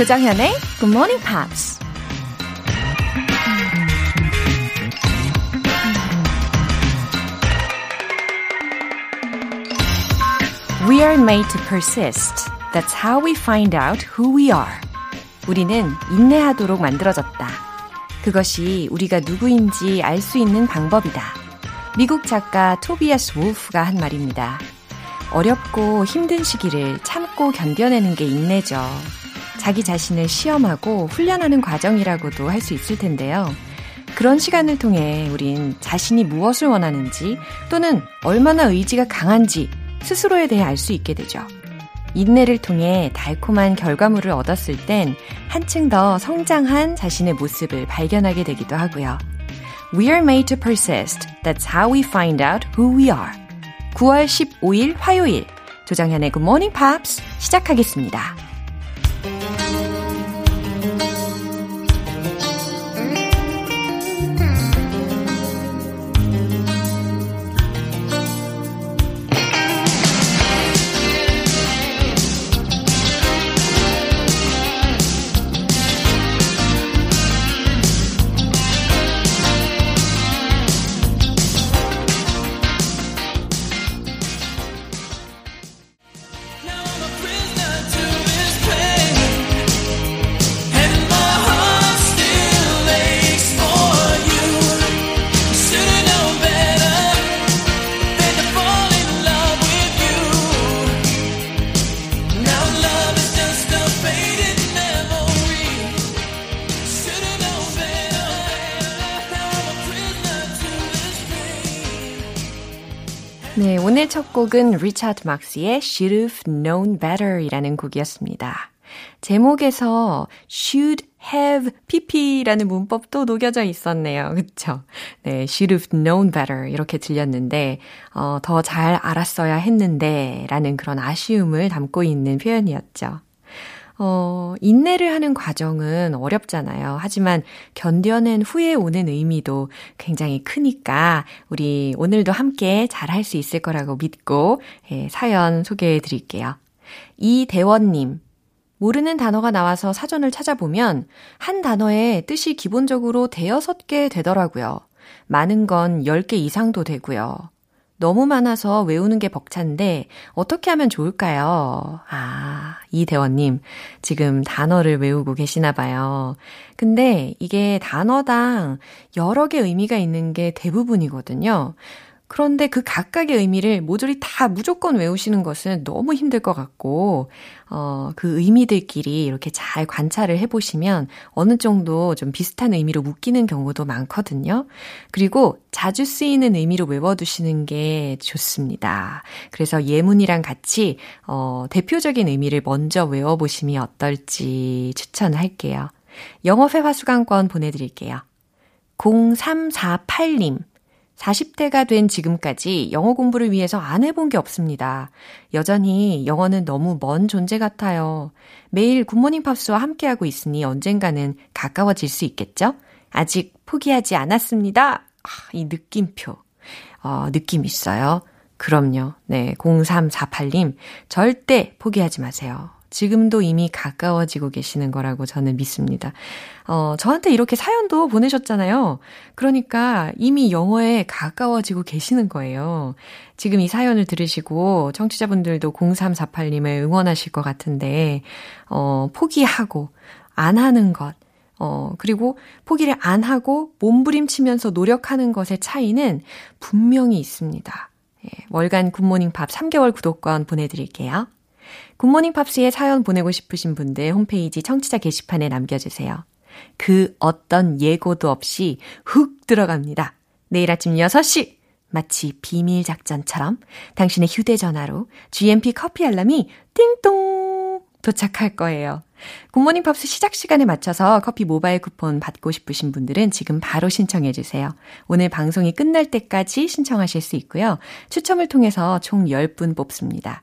조장현의 Good Morning Pops. We are made to persist. That's how we find out who we are. 우리는 인내하도록 만들어졌다. 그것이 우리가 누구인지 알 수 있는 방법이다. 미국 작가 토비아스 wolf가 한 말입니다. 어렵고 힘든 시기를 참고 견뎌내는 게 인내죠. 자기 자신을 시험하고 훈련하는 과정이라고도 할 수 있을 텐데요. 그런 시간을 통해 우린 자신이 무엇을 원하는지 또는 얼마나 의지가 강한지 스스로에 대해 알 수 있게 되죠. 인내를 통해 달콤한 결과물을 얻었을 땐 한층 더 성장한 자신의 모습을 발견하게 되기도 하고요. We are made to persist. That's how we find out who we are. 9월 15일 화요일 조정현의 Good Morning Pops 시작하겠습니다. 곡은 리차드 막스의 Should Have Known Better 이라는 곡이었습니다. 제목에서 should have pp라는 문법도 녹여져 있었네요. 그쵸? 네, should have known better 이렇게 들렸는데 어, 더 잘 알았어야 했는데 라는 그런 아쉬움을 담고 있는 표현이었죠. 어, 인내를 하는 과정은 어렵잖아요. 하지만 견뎌낸 후에 오는 의미도 굉장히 크니까 우리 오늘도 함께 잘 할 수 있을 거라고 믿고 예, 사연 소개해 드릴게요. 이대원님. 모르는 단어가 나와서 사전을 찾아보면 한 단어의 뜻이 기본적으로 대여섯 개 되더라고요. 많은 건 10개 이상도 되고요. 너무 많아서 외우는 게 벅찬데 어떻게 하면 좋을까요? 아, 이대원님, 지금 단어를 외우고 계시나 봐요. 근데 이게 단어당 여러 개 의미가 있는 게 대부분이거든요. 그런데 그 각각의 의미를 모조리 다 무조건 외우시는 것은 너무 힘들 것 같고, 어, 그 의미들끼리 이렇게 잘 관찰을 해보시면 어느 정도 좀 비슷한 의미로 묶이는 경우도 많거든요. 그리고 자주 쓰이는 의미로 외워두시는 게 좋습니다. 그래서 예문이랑 같이, 어, 대표적인 의미를 먼저 외워보시면 어떨지 추천할게요. 영어회화 수강권 보내드릴게요. 0348님. 40대가 된 지금까지 영어 공부를 위해서 안 해본 게 없습니다. 여전히 영어는 너무 먼 존재 같아요. 매일 굿모닝 팝스와 함께하고 있으니 언젠가는 가까워질 수 있겠죠? 아직 포기하지 않았습니다. 아, 이 느낌표. 어, 느낌 있어요. 그럼요. 네, 0348님. 절대 포기하지 마세요. 지금도 이미 가까워지고 계시는 거라고 저는 믿습니다. 어, 저한테 이렇게 사연도 보내셨잖아요. 그러니까 이미 영어에 가까워지고 계시는 거예요. 지금 이 사연을 들으시고 청취자분들도 0348님을 응원하실 것 같은데, 어, 포기하고, 안 하는 것, 어, 그리고 포기를 안 하고 몸부림치면서 노력하는 것의 차이는 분명히 있습니다. 예, 월간 굿모닝 밥 3개월 구독권 보내드릴게요. 굿모닝 팝스에 사연 보내고 싶으신 분들 홈페이지 청취자 게시판에 남겨주세요. 그 어떤 예고도 없이 훅 들어갑니다. 내일 아침 6시! 마치 비밀 작전처럼 당신의 휴대전화로 GMP 커피 알람이 띵동 도착할 거예요. 굿모닝 팝스 시작 시간에 맞춰서 커피 모바일 쿠폰 받고 싶으신 분들은 지금 바로 신청해 주세요. 오늘 방송이 끝날 때까지 신청하실 수 있고요. 추첨을 통해서 총 10분 뽑습니다.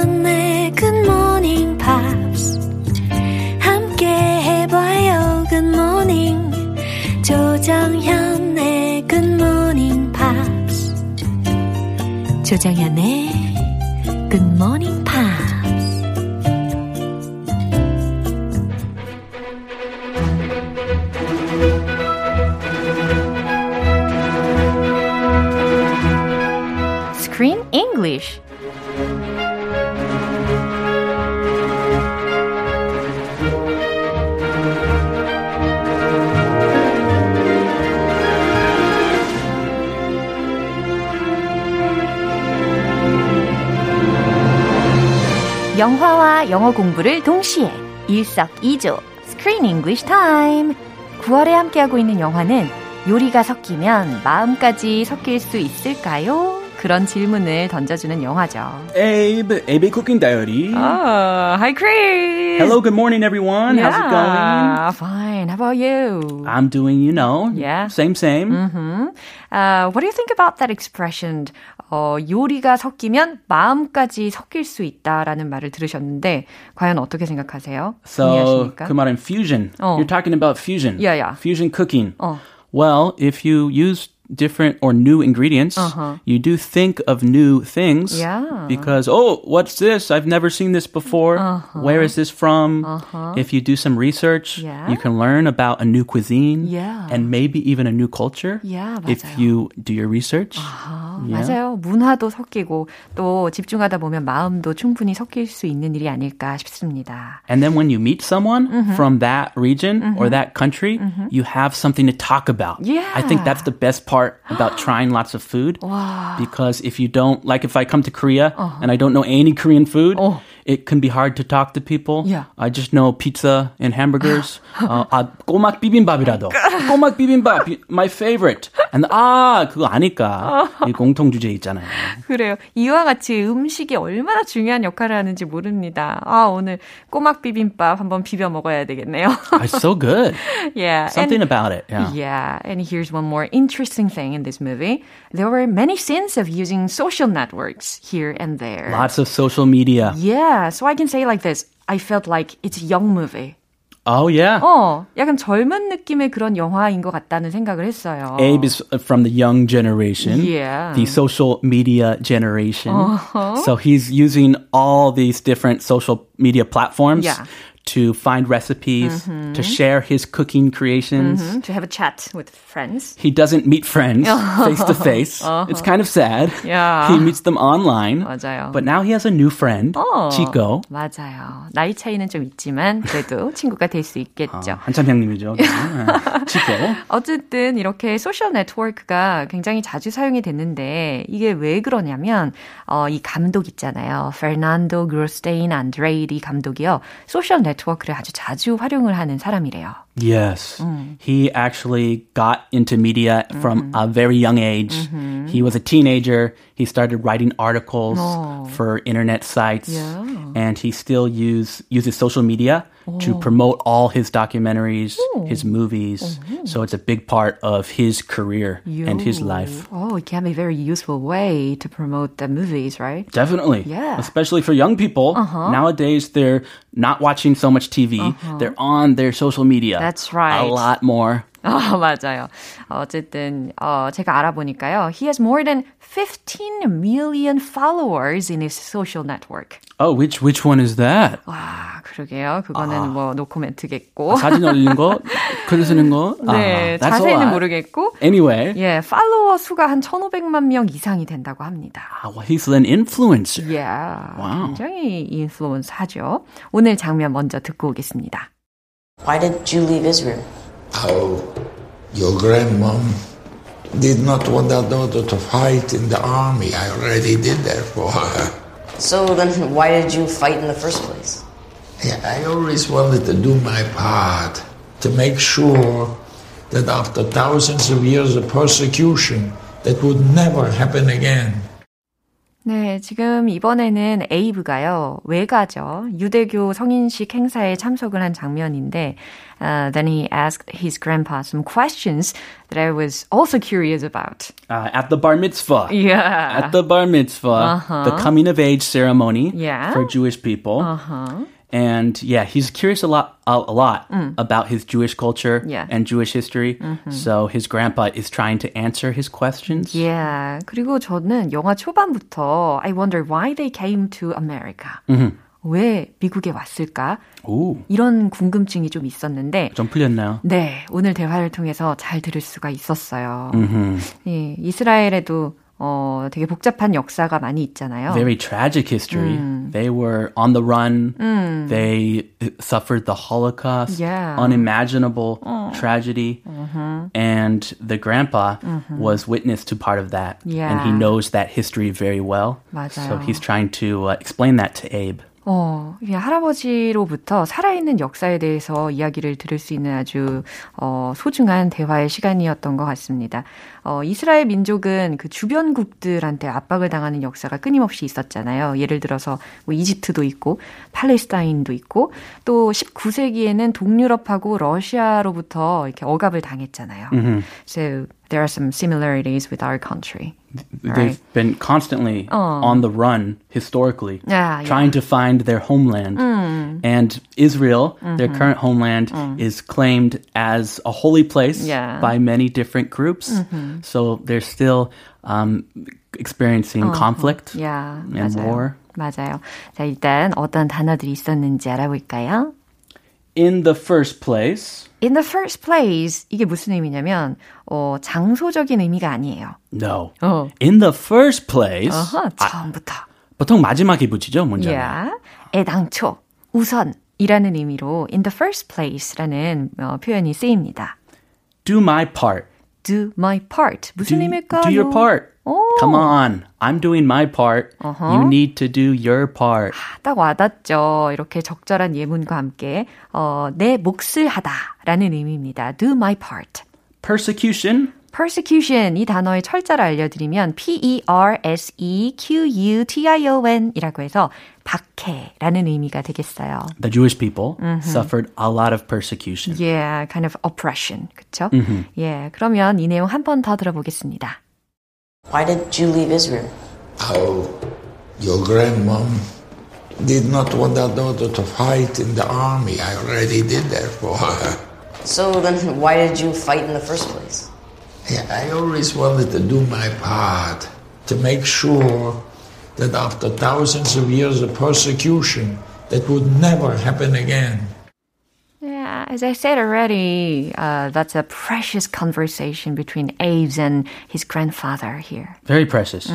조정현의 팝스 조정현의 팝스 영어 공부를 동시에 일석이조 Screen English Time. 9월에 함께하고 있는 영화는 요리가 섞이면 마음까지 섞일 수 있을까요? 그런 질문을 던져주는 영화죠. Abe, Abe Cooking Diary. Oh, hi Chris. Hello, good morning everyone. Yeah, How's it going? Fine. How about you? I'm doing, you know, Yeah. same, same. Mm-hmm. Uh, what do you think about that expression? 어, 요리가 섞이면 마음까지 섞일 수 있다라는 말을 들으셨는데 과연 어떻게 생각하세요? So, 동의하십니까? 그 말은 fusion. 어. You're talking about fusion. Yeah, yeah. Fusion cooking. 어. Well, if you use different or new ingredients, Uh-huh. you do think of new things. Yeah. Because, oh, what's this? I've never seen this before. Where is this from? If you do some research, Yeah. you can learn about a new cuisine Yeah. and maybe even a new culture. Yeah, if 맞아요. you do your research. 아, Yeah. 맞아요. 문화도 섞이고 또 집중하다 보면 마음도 충분히 섞일 수 있는 일이 아닐까 싶습니다. And then when you meet someone Mm-hmm. from that region or that country, you have something to talk about. Yeah. I think that's the best part about trying lots of food. 와. Because if you don't, like if I come to Korea Uh-huh. and I don't know any Korean food, Oh. it can be hard to talk to people. Yeah. I just know pizza and hamburgers. uh, 아, 꼬막 비빔밥이라도. 꼬막 비빔밥, my favorite. And 아, 그거 아니까. 이 공통 주제 있잖아요. 그래요. 이와 같이 음식이 얼마나 중요한 역할을 하는지 모릅니다. 아, 오늘 꼬막 비빔밥 한번 비벼 먹어야 되겠네요. It's so good. yeah. Something and, about it. Yeah. Yeah, and here's one more interesting thing in this movie. There were many scenes of using social networks here and there. Lots of social media. Yeah, so I can say like this. I felt like it's a young movie. Oh yeah. 어, 약간 젊은 느낌의 그런 영화인 것 같다는 생각을 했어요. Abe is from the young generation, Yeah. the social media generation. So he's using all these different social media platforms Yeah. to find recipes, to share his cooking creations. to have a chat with friends. He doesn't meet friends face to face. It's kind of sad. Yeah. He meets them online. 맞아요. But now he has a new friend, 어, Chico. 맞아요. 나이 차이는 좀 있지만 그래도 친구가 될 수 있겠죠. 한참 형님이죠. 네. Chico. 어쨌든 이렇게 소셜 네트워크가 굉장히 자주 사용이 됐는데 이게 왜 그러냐면 어, 이 감독 있잖아요. 페르난도 그로스테인 안드레이디 감독이요. 소셜 네트워크 를 아주 자주 활용을 하는 사람이래요. Yes. Mm. He actually got into media from mm-hmm. a very young age. Mm-hmm. He was a teenager. He started writing articles oh. for internet sites. Yeah. And he still use, uses social media to oh. promote all his documentaries, his movies. Oh. So it's a big part of his career and his life. Oh, it can be a very useful way to promote the movies, right? Definitely. Yeah. Especially for young people. Uh-huh. Nowadays, they're not watching so much TV. Uh-huh. They're on their social media. That's right. A lot more. 아, 맞아요. 어쨌든 어, 제가 알아보니까요. He has more than 15 million followers in his social network. Oh, which which one is that? 와, 그러게요. 그거는 뭐 노코멘트겠고. 사진 올리는 거, 글 쓰는 거. 네, 아, a 자세히는. 모르겠고. Anyway, 예, 팔로워 수가 한 1,500만 명 이상이 된다고 합니다. ah, well, he's an influencer. 예, 와우. 굉장히 인플루언서하죠. 오늘 장면 먼저 듣고 오겠습니다. Why did you leave Israel? Oh, your grandmom did not want her daughter to fight in the army. I already did that for her. So then, why did you fight in the first place? Yeah, I always wanted to do my part to make sure that after thousands of years of persecution, that would never happen again. 네, 지금 이번에는 에이브가요, 외가죠. 유대교 성인식 행사에 참석을 한 장면인데, uh, then he asked his grandpa some questions that I was also curious about. Uh, at the bar mitzvah. Yeah. At the bar mitzvah, Uh-huh. the coming of age ceremony Yeah. for Jewish people. Uh-huh. And yeah, he's curious a lot, a, a lot about his Jewish culture Mm. Yeah. Mm-hmm. and Jewish history. So his grandpa is trying to answer his questions. Yeah. 그리고 저는 영화 초반부터 I wonder why they came to America. 왜 미국에 왔을까? 오, 이런 궁금증이 좀 있었는데, 좀 풀렸나요? 네, 오늘 대화를 통해서 잘 들을 수가 있었어요. 예, 이스라엘에도 어, 되게 복잡한 역사가 많이 있잖아요. Very tragic history. Mm. They were on the run. They suffered the Holocaust. Yeah. Oh. Unimaginable tragedy. Mm-hmm. And the grandpa was witness to part of that. And he Yeah. knows that history very well. 맞아요. So he's trying to uh, explain that to Abe. 어, 이게 할아버지로부터 살아있는 역사에 대해서 이야기를 들을 수 있는 아주 어, 소중한 대화의 시간이었던 것 같습니다. 어, 이스라엘 민족은 그 주변국들한테 압박을 당하는 역사가 끊임없이 있었잖아요. 예를 들어서 뭐 이집트도 있고 팔레스타인도 있고 또 19세기에는 동유럽하고 러시아로부터 이렇게 억압을 당했잖아요. So there are some similarities with our country. They've been constantly on the run historically, Oh. Yeah, yeah. trying to find their homeland. And Israel, their Mm-hmm. current homeland, is claimed as a holy place Mm. Yeah. Mm-hmm. by many different groups. So they're still um, experiencing conflict Yeah, and 맞아요. war. 맞아요. 자, 일단 어떤 단어들이 있었는지 알아볼까요? In the first place, In the first place, 이게 무슨 의미냐면, 어, 장소적인 의미가 아니에요. no. 어. In the first place, 어허, 처음부터. 보통 마지막에 붙이죠, 문장에. Yeah. 애당초, 우선이라는 의미로 in the first place라는 어, 표현이 쓰입니다. Do my part. Do my part. 무슨 do, 의미일까요? do your part. 오. Come on. I'm doing my part. You need to do your part. 딱 와닿죠. 이렇게 적절한 예문과 함께 어, 내 몫을 하다라는 의미입니다. Do my part. Persecution. persecution 이 단어의 철자를 알려드리면 P-E-R-S-E-Q-U-T-I-O-N 이라고 해서 박해라는 의미가 되겠어요. The Jewish people suffered a lot of persecution. Yeah, kind of oppression. 그쵸? 예, 그러면 이 내용 한 번 더 들어보겠습니다. Why did you leave Israel? Oh, your grandmom did not want her daughter to fight in the army. I already did that for her. So then why did you fight in the first place? Yeah, I always wanted to do my part to make sure that after thousands of years of persecution, that would never happen again. Yeah, as I said already, uh, that's a precious conversation between Aves and his grandfather here. Very precious.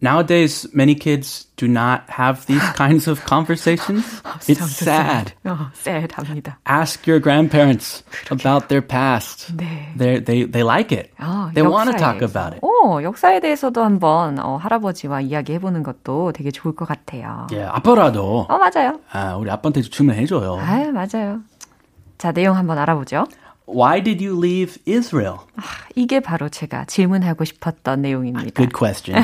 Nowadays, many kids do not have these kinds of conversations. It's sad. 어, sad합니다. Ask your grandparents about their past. 네. They they they like it. 어, they want to 역사에 talk 대해서. about it. 어, 역사에 대해서도 한번 어, 할아버지와 이야기해보는 것도 되게 좋을 것 같아요. 예, 아빠라도 어, 맞아요. 아, 우리 아빠한테 주문해줘요. 아, 맞아요. 자, 내용 한번 알아보죠. Why did you leave Israel? 이게 바로 제가 질문하고 싶었던 내용입니다. Good question.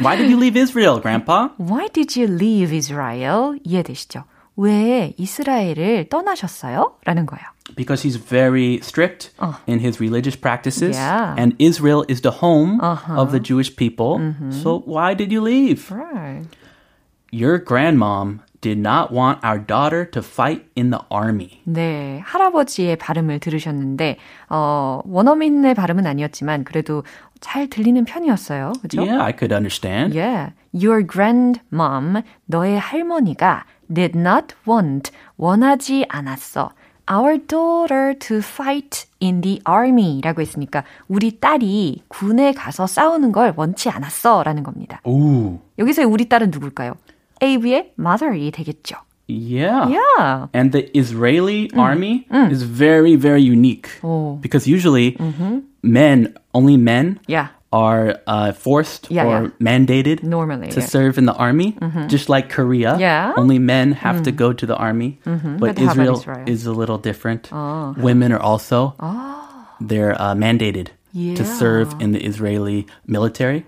Why did you leave Israel, Grandpa? Why did you leave Israel? 이해되시죠? 왜 이스라엘을 떠나셨어요? 라는 거예요. Because he's very strict in his religious practices, Yeah. and Israel is the home of the Jewish people. So why did you leave? Right. Your grandmom did not want our daughter to fight in the army. 네, 할아버지의 발음을 들으셨는데 어, 원어민의 발음은 아니었지만 그래도 잘 들리는 편이었어요. 그죠? Yeah, I could understand. Yeah. Your grandmom, 너의 할머니가 did not want, 원하지 않았어. Our daughter to fight in the army 라고 했으니까 우리 딸이 군에 가서 싸우는 걸 원치 않았어 라는 겁니다. Ooh, 여기서의 우리 딸은 누굴까요? Abe의 mother이 되겠죠. yeah. Yeah. And the Israeli army is very, very unique. Oh. Because usually men, only men, Yeah. are uh, forced Yeah, or yeah. mandated Normally, to yeah. serve in the army, just like Korea. Yeah. Only men have to go to the army. But But how about Israel, Israel? is a little different. Women are also they're uh, mandated to Yeah. serve in the Israeli military.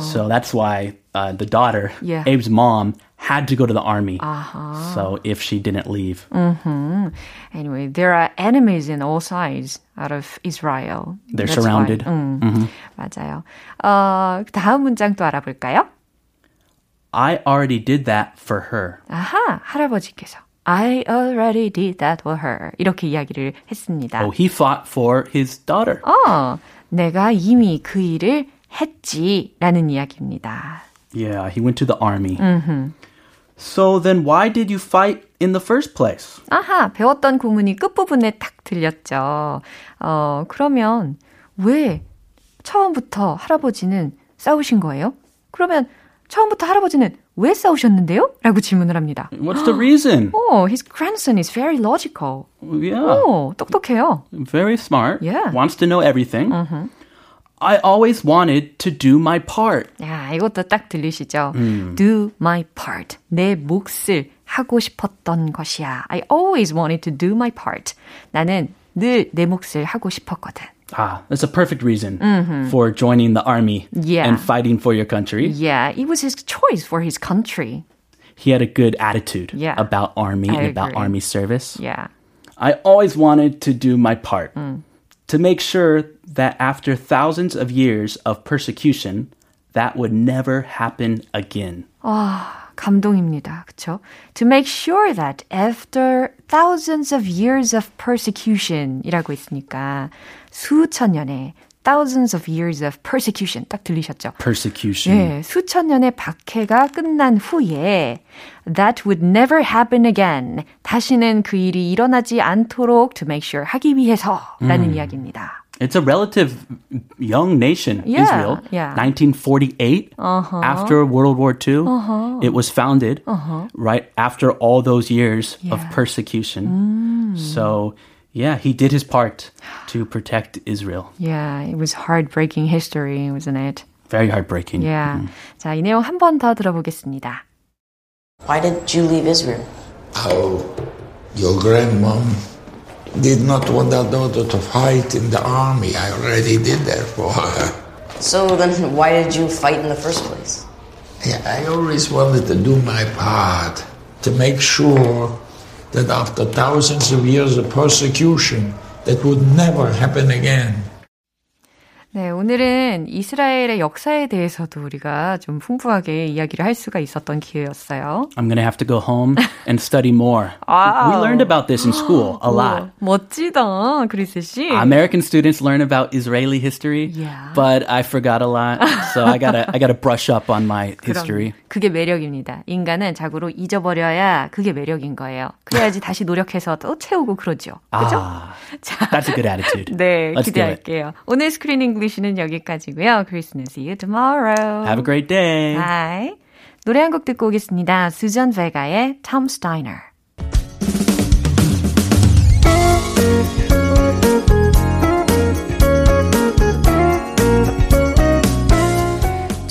So that's why uh, the daughter, Yeah. Abe's mom, had to go to the army. Uh-huh. So if she didn't leave, Mm-hmm. Anyway, there are enemies in all sides out of Israel. they're That's surrounded. why. 음, 맞아요. 어, 다음 문장 또 알아볼까요? I already did that for her. 아하, 할아버지께서 I already did that for her. 이렇게 이야기를 했습니다. Oh, he fought for his daughter. 어, 내가 이미 그 일을 했지라는 이야기입니다. Yeah, he went to the army. So then why did you fight in the first place? 아하, 배웠던 구문이 끝부분에 딱 들렸죠. 어, 그러면 왜 처음부터 할아버지는 싸우신 거예요? 그러면 처음부터 할아버지는 왜 싸우셨는데요? 라고 질문을 합니다. What's the reason? 오, his grandson is very logical. Yeah, 오, 똑똑해요. very smart. Yeah. Wants to know everything. I always wanted to do my part. 야, 이것도 딱 들리시죠? Do my part. 내 몫을 하고 싶었던 것이야. I always wanted to do my part. 나는 늘 내 몫을 하고 싶었거든. Ah, that's a perfect reason for joining the army Yeah. and fighting for your country. Yeah, it was his choice for his country. He had a good attitude Yeah. about army I and about agree. army service. Yeah. I always wanted to do my part Mm. to make sure that after thousands of years of persecution, that would never happen again. 아, 감동입니다. 그쵸? To make sure that after thousands of years of persecution 이라고 있으니까 수천 년의 thousands of years of persecution 딱 들리셨죠? Persecution. 예, 수천 년의 박해가 끝난 후에 that would never happen again. 다시는 그 일이 일어나지 않도록 to make sure 하기 위해서라는 이야기입니다. It's a relative young nation, Yeah, Israel. yeah. 1948, after World War II, it was founded right after all those years of Yeah. persecution. So, yeah, he did his part to protect Israel. Yeah, it was heartbreaking history, wasn't it? Very heartbreaking. Yeah. 자, 이 내용 한 번 더 들어보겠습니다. Why did you leave Israel? How your grandmom did not want her daughter to fight in the army. I already did that for her. So then why did you fight in the first place? Yeah, I always wanted to do my part to make sure that after thousands of years of persecution, that would never happen again. 네, 오늘은 이스라엘의 역사에 대해서도 우리가 좀 풍부하게 이야기를 할 수가 있었던 기회였어요. I'm going to have to go home and study more. Wow. We learned about this in school a lot. 멋지다, 크리스 씨. American students learn about Israeli history, Yeah. but I forgot a lot, so I gotta I gotta brush up on my history. 그게 매력입니다. 인간은 자고로 잊어버려야 그게 매력인 거예요. 그래야지 다시 노력해서 또 채우고 그러죠. 그죠? Ah, 자, that's a good attitude. 네, Let's. 기대할게요. 오늘 Screen English는 여기까지고요. 크리스는 see you tomorrow. Have a great day. Bye. 노래 한 곡 듣고 오겠습니다. 수전 베가의 Tom's Diner.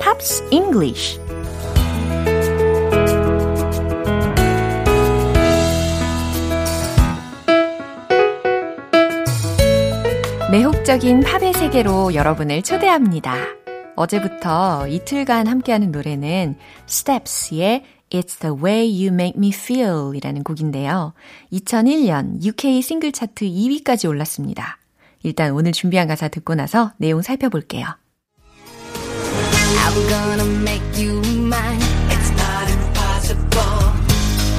Pops English 매혹적인 팝의 세계로 여러분을 초대합니다. 어제부터 이틀간 함께하는 노래는 Steps의 It's the way you make me feel 이라는 곡인데요. 2001년 UK 싱글 차트 2위까지 올랐습니다. 일단 오늘 준비한 가사 듣고 나서 내용 살펴볼게요. I'm gonna make you mine. It's not impossible.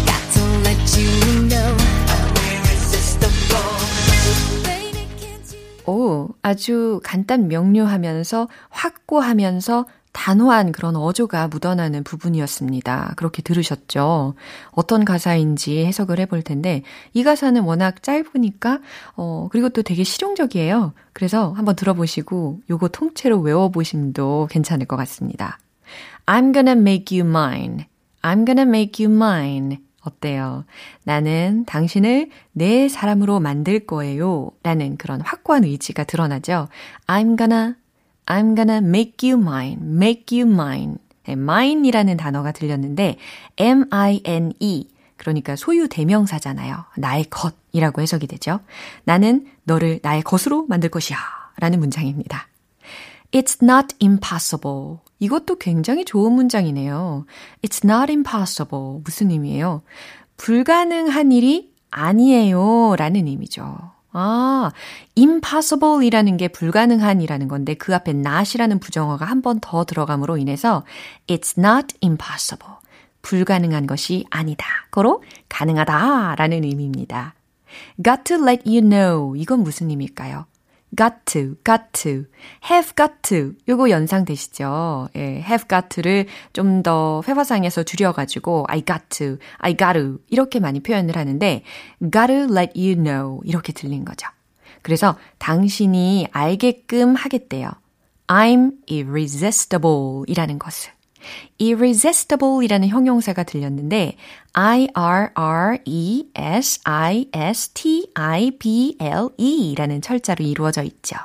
Got to let you know I'm irresistible. 오, 아주 간단 명료하면서 확고하면서 단호한 그런 어조가 묻어나는 부분이었습니다. 그렇게 들으셨죠? 어떤 가사인지 해석을 해볼 텐데, 이 가사는 워낙 짧으니까, 어, 그리고 또 되게 실용적이에요. 그래서 한번 들어보시고, 요거 통째로 외워보심도 괜찮을 것 같습니다. I'm gonna make you mine. I'm gonna make you mine. 어때요? 나는 당신을 내 사람으로 만들 거예요. 라는 그런 확고한 의지가 드러나죠. I'm gonna, I'm gonna make you mine, make you mine. 네, mine이라는 단어가 들렸는데, M-I-N-E. 그러니까 소유 대명사잖아요. 나의 것이라고 해석이 되죠. 나는 너를 나의 것으로 만들 것이야. 라는 문장입니다. It's not impossible. 이것도 굉장히 좋은 문장이네요. It's not impossible. 무슨 의미예요? 불가능한 일이 아니에요. 라는 의미죠. 아, impossible 이라는 게 불가능한이라는 건데 그 앞에 not이라는 부정어가 한 번 더 들어감으로 인해서 it's not impossible. 불가능한 것이 아니다. 고로 가능하다 라는 의미입니다. got to let you know. 이건 무슨 의미일까요? Got to, got to, have got to. 요거 연상되시죠? 예, have got to를 좀 더 회화상에서 줄여가지고 I got to, I got to 이렇게 많이 표현을 하는데 got to let you know 이렇게 들린 거죠. 그래서 당신이 알게끔 하겠대요. I'm irresistible 이라는 것을. Irresistible 이라는 형용사가 들렸는데 I-R-R-E-S-I-S-T-I-B-L-E 라는 철자로 이루어져 있죠.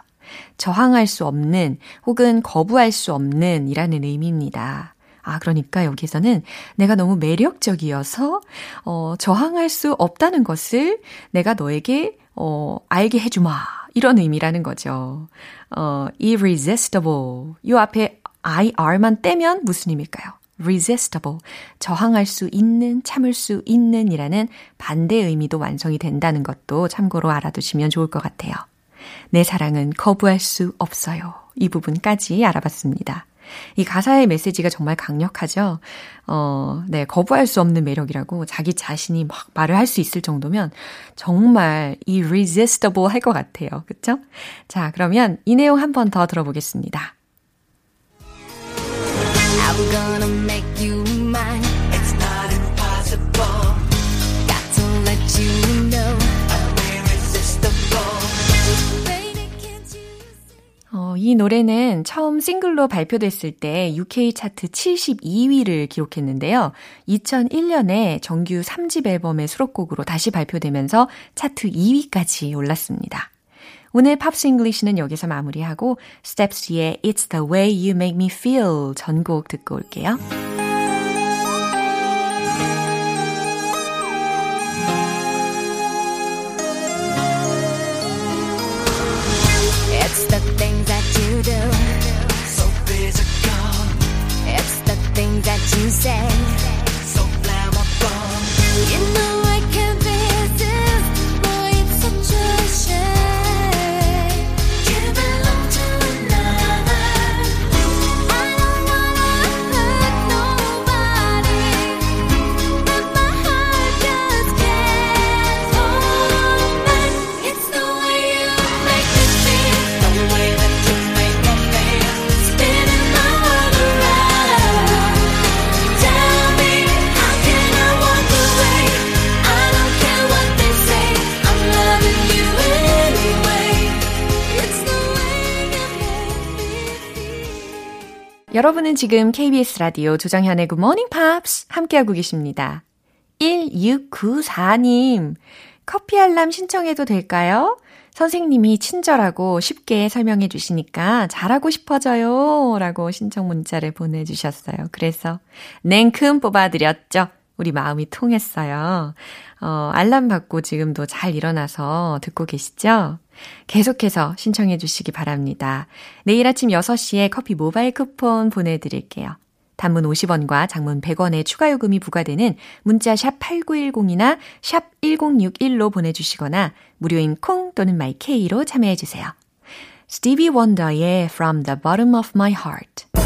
저항할 수 없는 혹은 거부할 수 없는 이라는 의미입니다. 아, 그러니까 여기서는 내가 너무 매력적이어서, 어, 저항할 수 없다는 것을 내가 너에게, 어, 알게 해주마. 이런 의미라는 거죠. 어, irresistible. 요 앞에 IR만 떼면 무슨 의미일까요? resistible. 저항할 수 있는, 참을 수 있는 이라는 반대 의미도 완성이 된다는 것도 참고로 알아두시면 좋을 것 같아요. 내 사랑은 거부할 수 없어요. 이 부분까지 알아봤습니다. 이 가사의 메시지가 정말 강력하죠. 어, 네, 거부할 수 없는 매력이라고 자기 자신이 막 말을 할 수 있을 정도면 정말 irresistible 할 것 같아요. 그쵸? 자, 그러면 이 내용 한 번 더 들어보겠습니다. I'm gonna make you mine. It's not impossible. Got to let you know I'm irresistible. Baby, can't you 어, 이 노래는 처음 싱글로 발표됐을 때 UK 차트 72위를 기록했는데요. 2001년에 정규 3집 앨범의 수록곡으로 다시 발표되면서 차트 2위까지 올랐습니다. 오늘 Pops English는 여기서 마무리하고 Steps의 It's the way you make me feel 전곡 듣고 올게요. 여러분은 지금 KBS 라디오 조정현의 Morning Pops 함께하고 계십니다. 1694님, 커피 알람 신청해도 될까요? 선생님이 친절하고 쉽게 설명해 주시니까 잘하고 싶어져요. 라고 신청 문자를 보내주셨어요. 그래서 냉큼 뽑아드렸죠. 우리 마음이 통했어요. 어, 알람 받고 지금도 잘 일어나서 듣고 계시죠? 계속해서 신청해 주시기 바랍니다. 내일 아침 6시에 커피 모바일 쿠폰 보내드릴게요. 단문 50원과 장문 100원의 추가 요금이 부과되는 문자 샵 8910이나 샵 1061로 보내주시거나 무료인 콩 또는 my K로 참여해 주세요. 스티비 원더의 From the Bottom of My Heart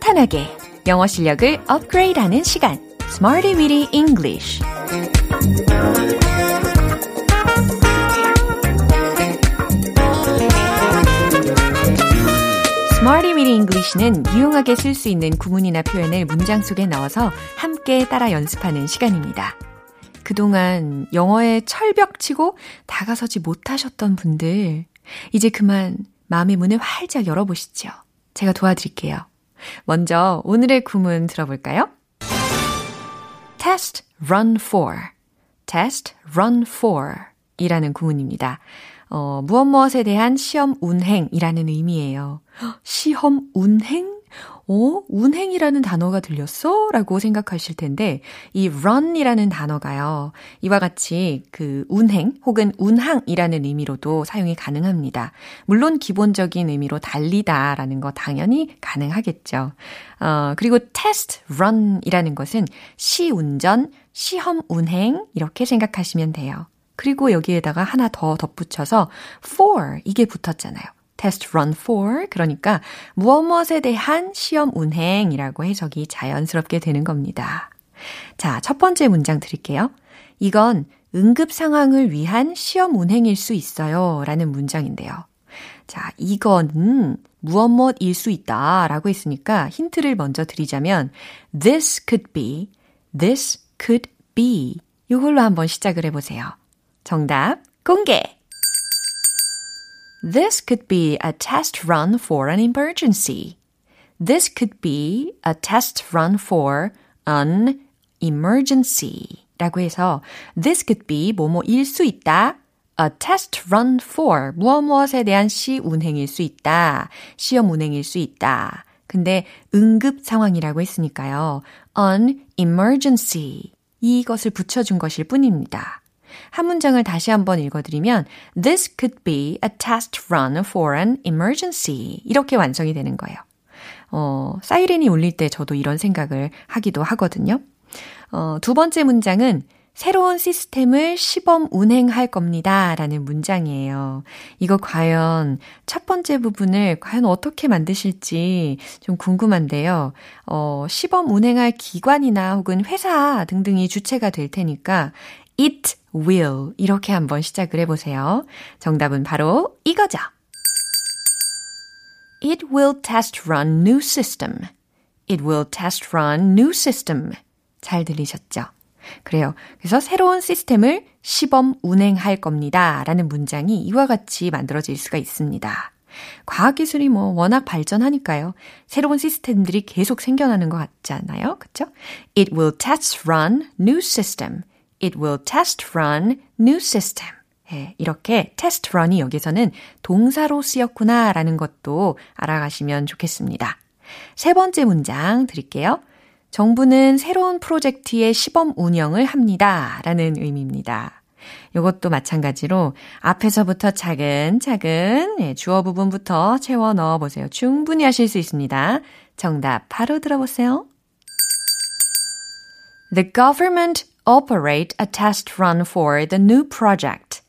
탄탄하게 영어 실력을 업그레이드하는 시간 Smarty Weedy English Smarty Weedy English는 유용하게 쓸 수 있는 구문이나 표현을 문장 속에 넣어서 함께 따라 연습하는 시간입니다. 그동안 영어에 철벽 치고 다가서지 못하셨던 분들, 이제 그만 마음의 문을 활짝 열어보시죠. 제가 도와드릴게요. 먼저 오늘의 구문 들어볼까요? test run for, test run for 이라는 구문입니다. 어, 무엇 무엇에 대한 시험 운행이라는 의미예요. 헉, 시험 운행? 어, 운행이라는 단어가 들렸어? 라고 생각하실 텐데, 이 run이라는 단어가요. 이와 같이 그 운행 혹은 운항이라는 의미로도 사용이 가능합니다. 물론 기본적인 의미로 달리다 라는 거 당연히 가능하겠죠. 어, 그리고 test run이라는 것은 시운전, 시험 운행 이렇게 생각하시면 돼요. 그리고 여기에다가 하나 더 덧붙여서 for 이게 붙었잖아요. Test run for 그러니까 무엇 무엇에 대한 시험 운행이라고 해석이 자연스럽게 되는 겁니다. 자, 첫 번째 문장 드릴게요. 이건 응급 상황을 위한 시험 운행일 수 있어요. 라는 문장인데요. 자, 이거는 무엇 무엇일 수 있다 라고 했으니까 힌트를 먼저 드리자면 this could be, this could be 이걸로 한번 시작을 해보세요. 정답 공개! This could be a test run for an emergency. This could be a test run for an emergency. 라고 해서 this could be 뭐뭐일 수 있다. a test run for 무엇 무엇에 대한 시 운행일 수 있다. 시험 운행일 수 있다. 근데 응급 상황이라고 했으니까요. an emergency 이것을 붙여준 것일 뿐입니다. 한 문장을 다시 한번 읽어드리면 This could be a test run for an emergency 이렇게 완성이 되는 거예요. 어, 사이렌이 울릴 때 저도 이런 생각을 하기도 하거든요. 어, 두 번째 문장은 새로운 시스템을 시범 운행할 겁니다. 라는 문장이에요. 이거 과연 첫 번째 부분을 과연 어떻게 만드실지 좀 궁금한데요. 어, 시범 운행할 기관이나 혹은 회사 등등이 주체가 될 테니까 it will 이렇게 한번 시작을 해보세요. 정답은 바로 이거죠. It will test run new system. It will test run new system. 잘 들리셨죠? 그래요. 그래서 새로운 시스템을 시범 운행할 겁니다. 라는 문장이 이와 같이 만들어질 수가 있습니다. 과학기술이 뭐 워낙 발전하니까요. 새로운 시스템들이 계속 생겨나는 것 같지 않나요? 그쵸? It will test run new system. It will test run new system. 예, 이렇게 test run이 여기서는 동사로 쓰였구나 라는 것도 알아가시면 좋겠습니다. 세 번째 문장 드릴게요. 정부는 새로운 프로젝트의 시범 운영을 합니다. 라는 의미입니다. 이것도 마찬가지로 앞에서부터 차근차근 예, 주어 부분부터 채워 넣어 보세요. 충분히 하실 수 있습니다. 정답 바로 들어보세요. The government operate a test run for the new project.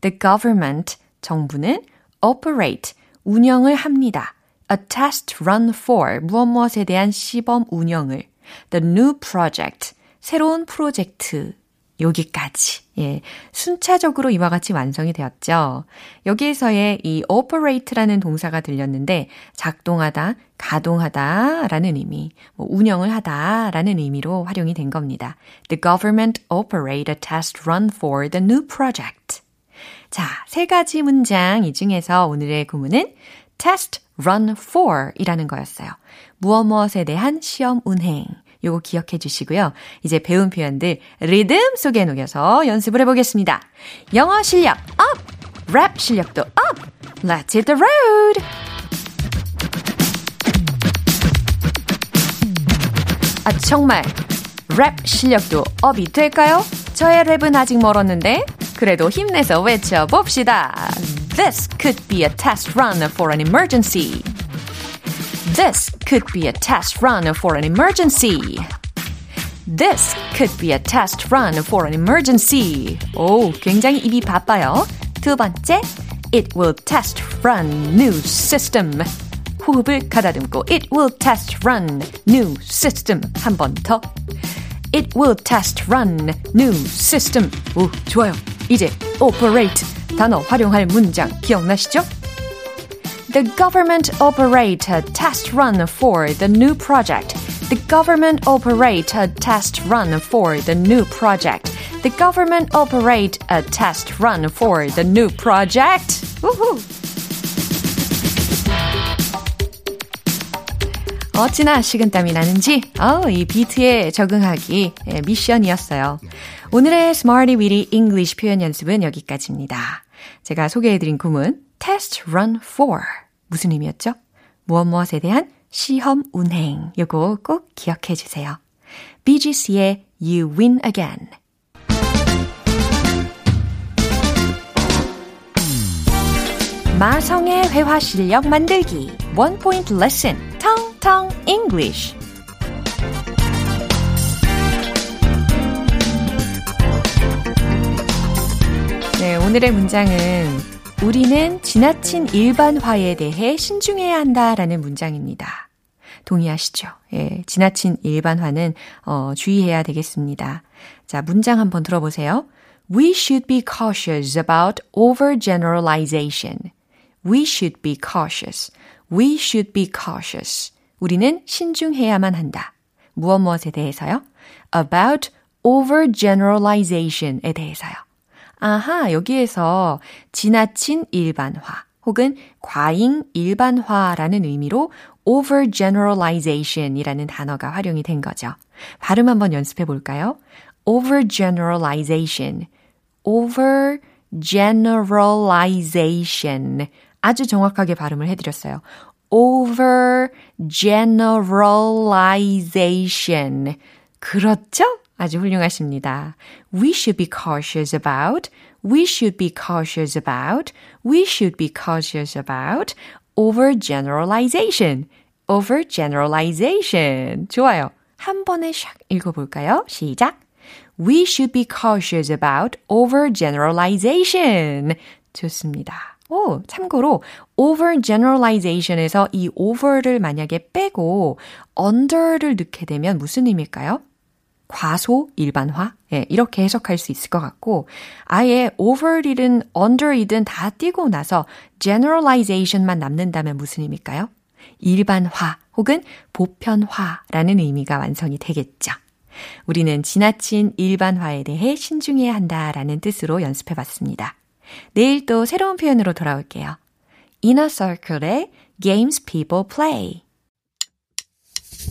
The government, 정부는 operate, 운영을 합니다. A test run for, 무엇 무엇에 대한 시범 운영을. The new project, 새로운 프로젝트. 여기까지. 예. 순차적으로 이와 같이 완성이 되었죠. 여기에서의 이 operate라는 동사가 들렸는데 작동하다, 가동하다 라는 의미, 뭐 운영을 하다 라는 의미로 활용이 된 겁니다. The government operate a test run for the new project. 자, 세 가지 문장 이 중에서 오늘의 구문은 test run for 이라는 거였어요. 무엇 무엇에 대한 시험 운행. 요거 기억해 주시고요. 이제 배운 표현들 리듬 속에 녹여서 연습을 해보겠습니다. 영어 실력 up! 랩 실력도 up! Let's hit the road! 아, 정말 랩 실력도 업이 될까요? 저의 랩은 아직 멀었는데 그래도 힘내서 외쳐봅시다. This could be a test run for an emergency. This could be a test run for an emergency. This could be a test run for an emergency. 오, 굉장히 입이 바빠요. 두 번째, it will test run new system. 호흡을 가다듬고 it will test run new system. 한 번 더. It will test run new system. 오, 좋아요. 이제 operate 단어 활용할 문장 기억나시죠? The government operate a test run for the new project. The government operate a test run for the new project. The government operate a test run for the new project. 우후. 어찌나 식은땀이 나는지 어, 이 비트에 적응하기 예, 미션이었어요. 오늘의 Smarty Weedy English 표현 연습은 여기까지입니다. 제가 소개해드린 구문 Test Run for 무슨 의미였죠? 무엇 무엇에 대한 시험 운행. 요거 꼭 기억해 주세요. BGC의 You Win Again. 마성의 회화 실력 만들기. Point Lesson. Tong Tong English. 네, 오늘의 문장은 우리는 지나친 일반화에 대해 신중해야 한다라는 문장입니다. 동의하시죠? 예, 지나친 일반화는 어, 주의해야 되겠습니다. 자, 문장 한번 들어보세요. We should be cautious about overgeneralization. We should be cautious. We should be cautious. 우리는 신중해야만 한다. 무엇 무엇에 대해서요? About overgeneralization에 대해서요. 아하, 여기에서 지나친 일반화 혹은 과잉 일반화라는 의미로 overgeneralization이라는 단어가 활용이 된 거죠. 발음 한번 연습해 볼까요? overgeneralization, overgeneralization. 아주 정확하게 발음을 해드렸어요. overgeneralization. 그렇죠? 아주 훌륭하십니다. We should be cautious about, we should be cautious about, we should be cautious about overgeneralization. overgeneralization. 좋아요. 한 번에 샥 읽어볼까요? 시작. We should be cautious about overgeneralization. 좋습니다. 오, 참고로 overgeneralization에서 이 over를 만약에 빼고 under를 넣게 되면 무슨 의미일까요? 과소 일반화? 예, 이렇게 해석할 수 있을 것 같고, 아예 over이든 under이든 다 띄고 나서 generalization만 남는다면 무슨 의미일까요? 일반화 혹은 보편화라는 의미가 완성이 되겠죠. 우리는 지나친 일반화에 대해 신중해야 한다라는 뜻으로 연습해 봤습니다. 내일 또 새로운 표현으로 돌아올게요. Inner Circle의 Games People Play.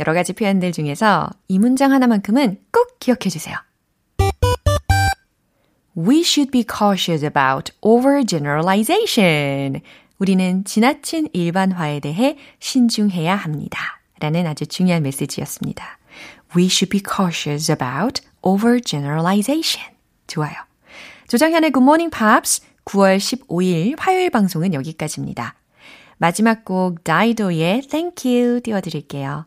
여러 가지 표현들 중에서 이 문장 하나만큼은 꼭 기억해 주세요. We should be cautious about overgeneralization. 우리는 지나친 일반화에 대해 신중해야 합니다. 라는 아주 중요한 메시지였습니다. We should be cautious about overgeneralization. 좋아요. 조정현의 Good Morning Pops 9월 15일 화요일 방송은 여기까지입니다. 마지막 곡 다이도의 Thank You 띄워드릴게요.